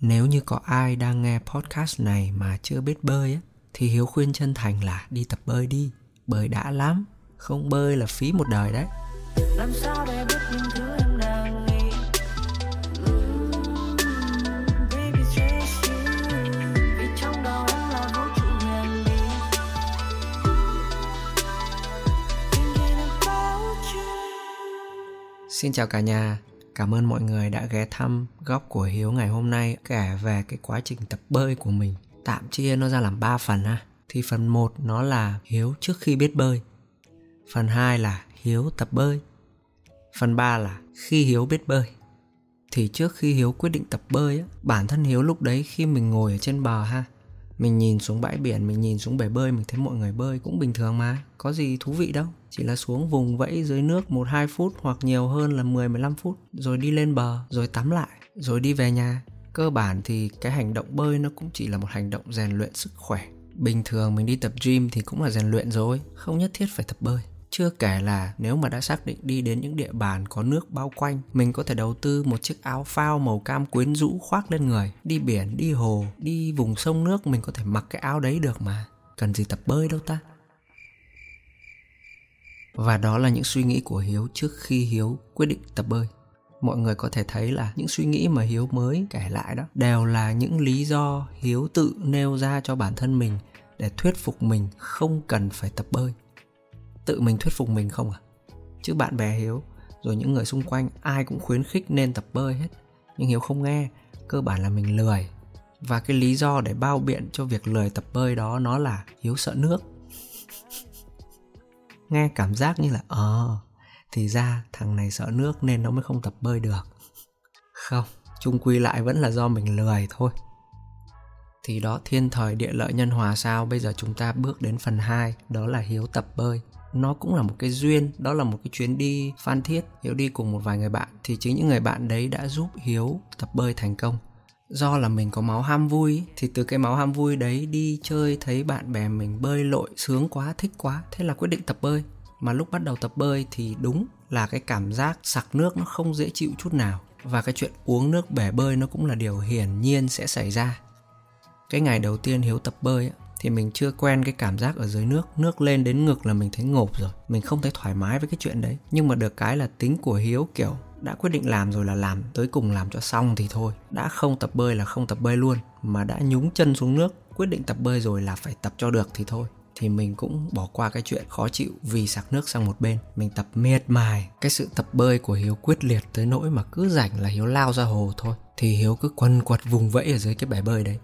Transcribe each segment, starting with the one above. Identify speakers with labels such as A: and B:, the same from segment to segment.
A: Nếu như có ai đang nghe podcast này mà chưa biết bơi á, thì Hiếu khuyên chân thành là đi tập bơi đi. Bơi đã lắm, không bơi là phí một đời đấy. Làm sao để biết những thứ em đang nghĩ? Xin chào cả nhà, Cảm ơn mọi người đã ghé thăm góc của Hiếu ngày hôm nay kể về cái quá trình tập bơi của mình. Tạm chia nó ra làm 3 phần ha. Thì phần 1 nó là Hiếu trước khi biết bơi. Phần 2 là Hiếu tập bơi. Phần 3 là khi Hiếu biết bơi. Thì trước khi Hiếu quyết định tập bơi á, bản thân Hiếu lúc đấy khi mình ngồi ở trên bờ ha, mình nhìn xuống bãi biển, mình nhìn xuống bể bơi, mình thấy mọi người bơi cũng bình thường mà. Có gì thú vị đâu. Chỉ là xuống vùng vẫy dưới nước một, hai phút hoặc nhiều hơn là 10 15 phút, rồi đi lên bờ, rồi tắm lại, rồi đi về nhà. Cơ bản thì cái hành động bơi nó cũng chỉ là một hành động rèn luyện sức khỏe. Bình thường mình đi tập gym thì cũng là rèn luyện rồi, không nhất thiết phải tập bơi chưa kể là nếu mà đã xác định đi đến những địa bàn có nước bao quanh, mình có thể đầu tư một chiếc áo phao màu cam quyến rũ khoác lên người. Đi biển, đi hồ, đi vùng sông nước mình có thể mặc cái áo đấy được mà. Cần gì tập bơi đâu ta. Và đó là những suy nghĩ của Hiếu trước khi Hiếu quyết định tập bơi. Mọi người có thể thấy là những suy nghĩ mà Hiếu mới kể lại đó đều là những lý do Hiếu tự nêu ra cho bản thân mình để thuyết phục mình không cần phải tập bơi tự mình thuyết phục mình không à? Chứ bạn bè hiếu rồi những người xung quanh ai cũng khuyến khích nên tập bơi hết. Nhưng hiếu không nghe cơ bản là mình lười. Và cái lý do để bao biện cho việc lười tập bơi đó nó là hiếu sợ nước. Nghe cảm giác như là ờ à, thì ra thằng này sợ nước nên nó mới không tập bơi được. Không chung quy lại vẫn là do mình lười thôi. Thì đó thiên thời địa lợi nhân hòa sao bây giờ chúng ta bước đến phần 2 đó là hiếu tập bơi nó cũng là một cái duyên, đó là một cái chuyến đi phan thiết. Hiếu đi cùng một vài người bạn, thì chính những người bạn đấy đã giúp hiếu tập bơi thành công. Do là mình có máu ham vui, thì từ cái máu ham vui đấy đi chơi thấy bạn bè mình bơi lội, sướng quá, thích quá. Thế là quyết định tập bơi. Mà lúc bắt đầu tập bơi thì đúng là cái cảm giác sặc nước nó không dễ chịu chút nào. Và cái chuyện uống nước bể bơi nó cũng là điều hiển nhiên sẽ xảy ra. Cái ngày đầu tiên hiếu tập bơi thì mình chưa quen cái cảm giác ở dưới nước. Nước lên đến ngực là mình thấy ngộp rồi. Mình không thấy thoải mái với cái chuyện đấy. Nhưng mà được cái là tính của hiếu kiểu đã quyết định làm rồi là làm, tới cùng làm cho xong thì thôi. Đã không tập bơi là không tập bơi luôn. Mà đã nhúng chân xuống nước, quyết định tập bơi rồi là phải tập cho được thì thôi. Thì mình cũng bỏ qua cái chuyện khó chịu vì sạc nước sang một bên. Mình tập miệt mài. Cái sự tập bơi của hiếu quyết liệt tới nỗi mà cứ rảnh là hiếu lao ra hồ thôi. Thì hiếu cứ quần quật vùng vẫy ở dưới cái bể bơi đấy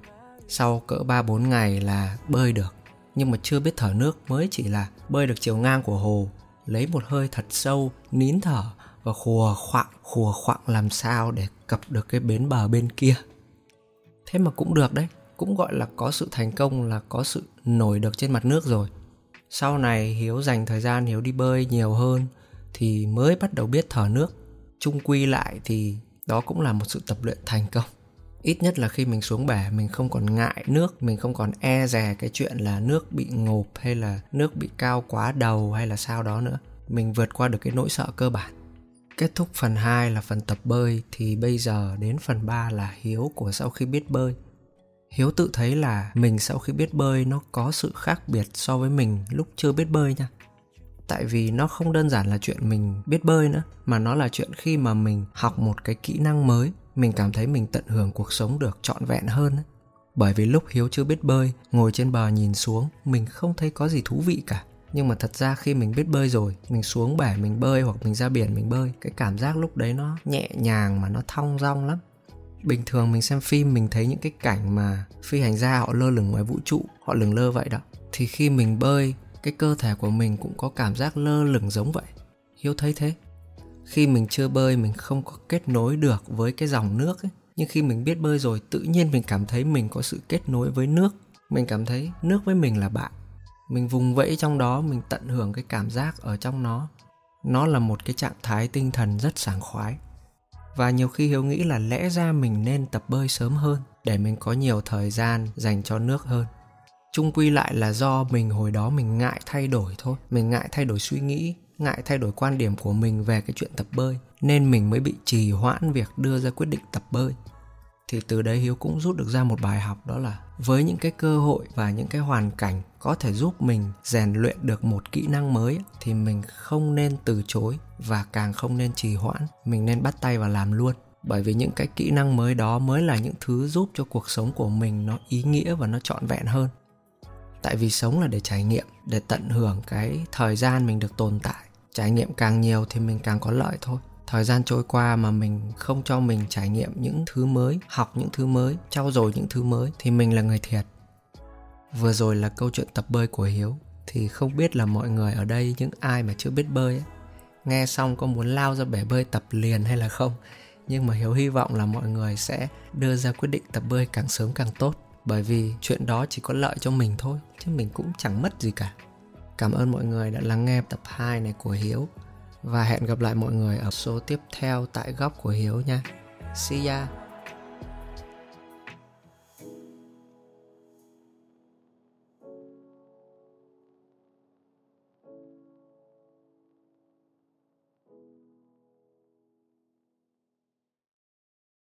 A: sau cỡ 3-4 ngày là bơi được. Nhưng mà chưa biết thở nước, mới chỉ là bơi được chiều ngang của hồ, lấy một hơi thật sâu, nín thở và khùa khoạng khùa khoạng làm sao để cập được cái bến bờ bên kia. Thế mà cũng được đấy, cũng gọi là có sự thành công là có sự nổi được trên mặt nước rồi. Sau này hiếu dành thời gian hiếu đi bơi nhiều hơn thì mới bắt đầu biết thở nước. Chung quy lại thì đó cũng là một sự tập luyện thành công ít nhất là khi mình xuống bể, mình không còn ngại nước, mình không còn e dè cái chuyện là nước bị ngộp hay là nước bị cao quá đầu hay là sao đó nữa. Mình vượt qua được cái nỗi sợ cơ bản. Kết thúc phần 2 là phần tập bơi, thì bây giờ đến phần 3 là hiếu của sau khi biết bơi. Hiếu tự thấy là mình sau khi biết bơi nó có sự khác biệt so với mình lúc chưa biết bơi nha. Tại vì nó không đơn giản là chuyện mình biết bơi nữa, mà nó là chuyện khi mà mình học một cái kỹ năng mới mình cảm thấy mình tận hưởng cuộc sống được trọn vẹn hơn bởi vì lúc hiếu chưa biết bơi, ngồi trên bờ nhìn xuống, mình không thấy có gì thú vị cả. Nhưng mà thật ra khi mình biết bơi rồi, mình xuống bể mình bơi hoặc mình ra biển mình bơi, cái cảm giác lúc đấy nó nhẹ nhàng mà nó thong dong lắm. Bình thường mình xem phim, mình thấy những cái cảnh mà phi hành gia họ lơ lửng ngoài vũ trụ, họ lửng lơ vậy đó. Thì khi mình bơi, cái cơ thể của mình cũng có cảm giác lơ lửng giống vậy. Hiếu thấy thế? Khi mình chưa bơi, mình không có kết nối được với cái dòng nước ấy. Nhưng khi mình biết bơi rồi, tự nhiên mình cảm thấy mình có sự kết nối với nước. Mình cảm thấy nước với mình là bạn. Mình vùng vẫy trong đó, mình tận hưởng cái cảm giác ở trong nó. Nó là một cái trạng thái tinh thần rất sảng khoái. Và nhiều khi hiếu nghĩ là lẽ ra mình nên tập bơi sớm hơn, để mình có nhiều thời gian dành cho nước hơn. Chung quy lại là do mình hồi đó mình ngại thay đổi thôi. Mình ngại thay đổi suy nghĩ ngại thay đổi quan điểm của mình về cái chuyện tập bơi, nên mình mới bị trì hoãn việc đưa ra quyết định tập bơi. Thì từ đấy hiếu cũng rút được ra một bài học, đó là với những cái cơ hội và những cái hoàn cảnh có thể giúp mình rèn luyện được một kỹ năng mới thì mình không nên từ chối và càng không nên trì hoãn. Mình nên bắt tay vào làm luôn. Bởi vì những cái kỹ năng mới đó mới là những thứ giúp cho cuộc sống của mình nó ý nghĩa và nó trọn vẹn hơn. Tại vì sống là để trải nghiệm, để tận hưởng cái thời gian mình được tồn tại trải nghiệm càng nhiều thì mình càng có lợi thôi. Thời gian trôi qua mà mình không cho mình trải nghiệm những thứ mới học những thứ mới trau dồi những thứ mới thì mình là người thiệt. Vừa rồi là câu chuyện tập bơi của hiếu. Thì không biết là mọi người ở đây những ai mà chưa biết bơi ấy, nghe xong có muốn lao ra bể bơi tập liền hay là không? Nhưng mà hiếu hy vọng là mọi người sẽ đưa ra quyết định tập bơi càng sớm càng tốt. Bởi vì chuyện đó chỉ có lợi cho mình thôi chứ mình cũng chẳng mất gì cả cảm ơn mọi người đã lắng nghe tập 2 này của hiếu. Và hẹn gặp lại mọi người ở số tiếp theo tại góc của hiếu nha. See ya.